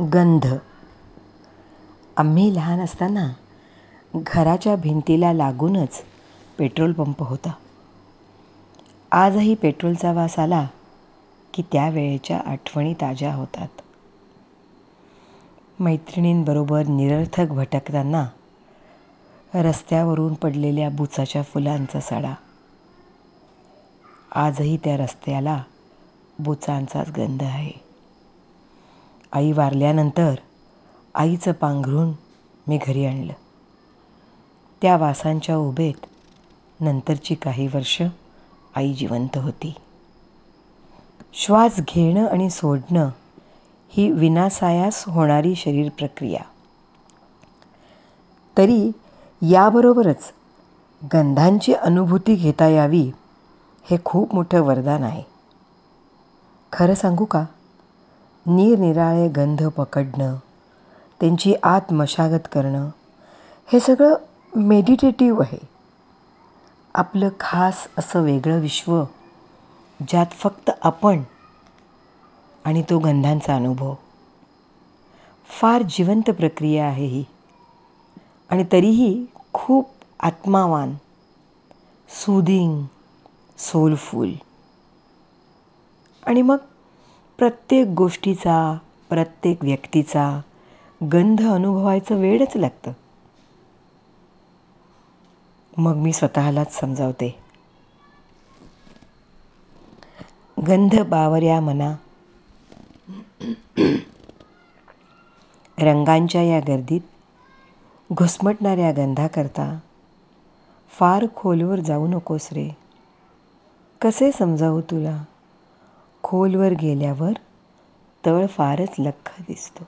गंध. आम्ही लहान असताना घराच्या भिंतीला लागूनच पेट्रोल पंप होता. आजही पेट्रोलचा वास आला की त्या वेळेच्या आठवणी ताज्या होतात. मैत्रिणींबरोबर निरर्थक भटकताना रस्त्यावरून पडलेल्या बुचाच्या फुलांचा सडा. आजही त्या रस्त्याला बुचांचाच गंध आहे. आई वारल्यानंतर आईचं पांघरून मी घरी आणलं. त्या वासांच्या उभेत नंतरची काही वर्ष आई जिवंत होती. श्वास घेणं आणि सोडणं ही विनासायास होणारी शरीर प्रक्रिया. तरी याबरोबरच गंधांची अनुभूती घेता यावी हे खूप मोठं वरदान आहे. खरं सांगू का? निरनिराळे गंध पकडणं त्यांची आत मशागत करणं हे सगळं मेडिटेटिव्ह आहे. आपलं खास असं वेगळं विश्व ज्यात फक्त आपण आणि तो गंधांचा अनुभव. फार जिवंत प्रक्रिया आहे ही. आणि तरीही खूप आत्मावान सुदिंग सोलफुल आणि मग प्रत्येक गोष्टीचा प्रत्येक व्यक्तीचा गंध अनुभवायचं वेळच लागतं. मग मी स्वतःलाच समजावते. गंध बावऱ्या मना. रंगांच्या या गर्दीत घुसमटणाऱ्या गंधाकरता फार खोलवर जाऊ नकोस रे. कसे समजावू तुला? खोलवर गेल्यावर तळ फारच लख्ख दिसतो.